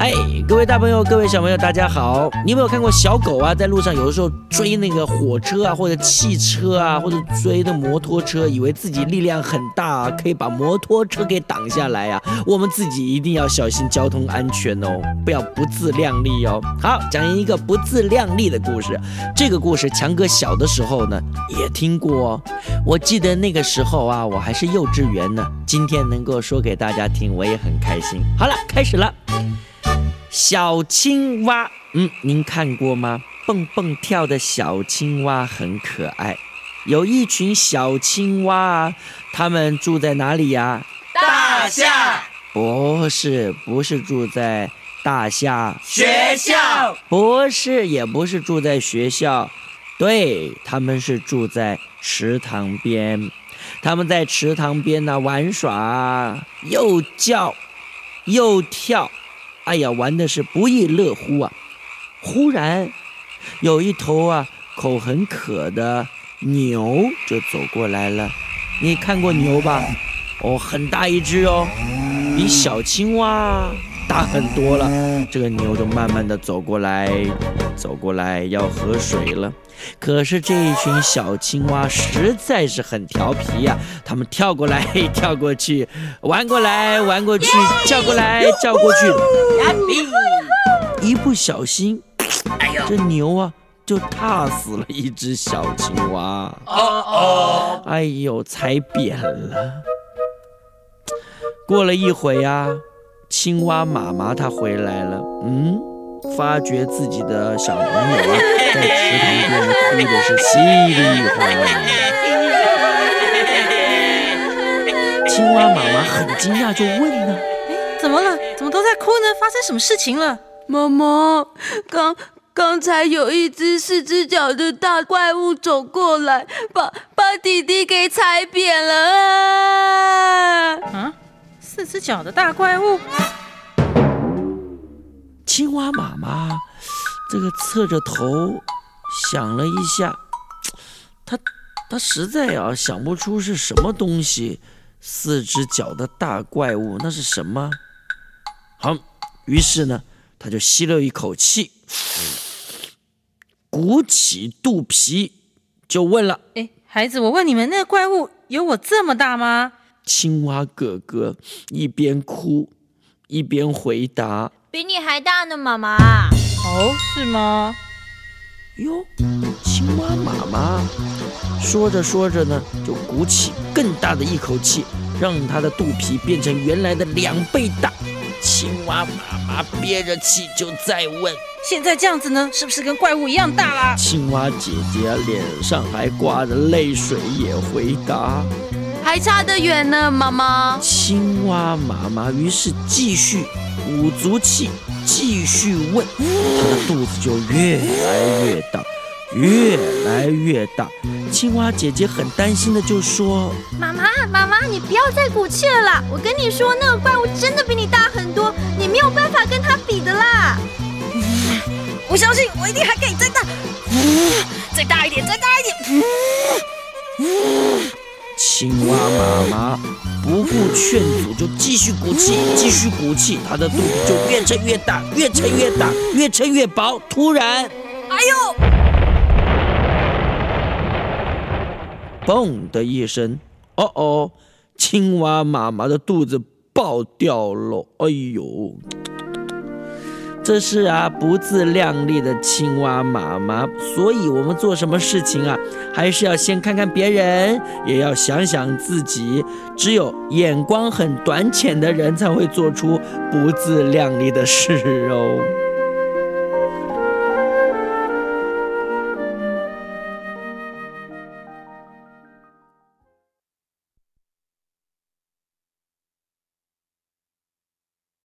哎，各位大朋友，各位小朋友，大家好！你有没有看过小狗啊，在路上有的时候追那个火车啊，或者汽车啊，或者追的摩托车，以为自己力量很大，可以把摩托车给挡下来啊？我们自己一定要小心交通安全哦，不要不自量力哦。好，讲一个不自量力的故事。这个故事强哥小的时候呢也听过哦。我记得那个时候啊，我还是幼稚园呢。今天能够说给大家听，我也很开心。好了，开始了。小青蛙，嗯，您看过吗？蹦蹦跳的小青蛙很可爱。有一群小青蛙啊，它们住在哪里呀？大厦？不是，不是住在大厦。学校？不是，也不是住在学校。对，他们是住在池塘边。他们在池塘边呢玩耍，又叫，又跳。哎呀，玩的是不亦乐乎啊！忽然，有一头啊口很渴的牛就走过来了。你看过牛吧？哦，很大一只哦，比小青蛙大很多了。这个牛就慢慢的走过来，走过来要喝水了。可是这一群小青蛙实在是很调皮呀，它们跳过来跳过去，玩过来玩过去，叫过来叫过去，一不小心，这牛啊就踏死了一只小青蛙。哦哦，哎呦，踩扁了。过了一会啊，青蛙妈妈她回来了，嗯。发觉自己的小朋友啊，在池塘边哭的是稀里哗啦。青蛙妈妈很惊讶，就问呢：“怎么了？怎么都在哭呢？发生什么事情了？”妈妈，刚刚才有一只四只脚的大怪物走过来，把把弟弟给踩扁了啊！啊，四只脚的大怪物。青蛙妈妈，这个侧着头想了一下，他他实在啊想不出是什么东西，四只脚的大怪物那是什么？好，于是呢，他就吸了一口气，鼓起肚皮，就问了：“哎，孩子，我问你们，那个怪物有我这么大吗？”青蛙哥哥一边哭一边回答。比你还大呢，妈妈。哦，是吗？哟，青蛙妈妈说着说着呢，就鼓起更大的一口气，让它的肚皮变成原来的两倍大。青蛙妈妈憋着气就再问：现在这样子呢，是不是跟怪物一样大啦？青蛙姐姐脸上还挂着泪水，也回答：还差得远呢，妈妈。青蛙妈妈于是继续。鼓足气，继续问，他的肚子就越来越大，越来越大。青蛙姐姐很担心的就说：“妈妈，妈妈，你不要再鼓气了啦！我跟你说，那个怪物真的比你大很多，你没有办法跟他比的啦。我相信，我一定还可以再大，再大一点，再大一点。”青蛙妈妈不顾劝阻，就继续鼓气，继续鼓气，它的肚子就越撑越大，越撑越大，越撑越薄。突然，哎呦！嘣的一声，哦哦，青蛙妈妈的肚子爆掉了！哎呦！这是啊，不自量力的青蛙妈妈。所以，我们做什么事情啊，还是要先看看别人，也要想想自己。只有眼光很短浅的人，才会做出不自量力的事哦。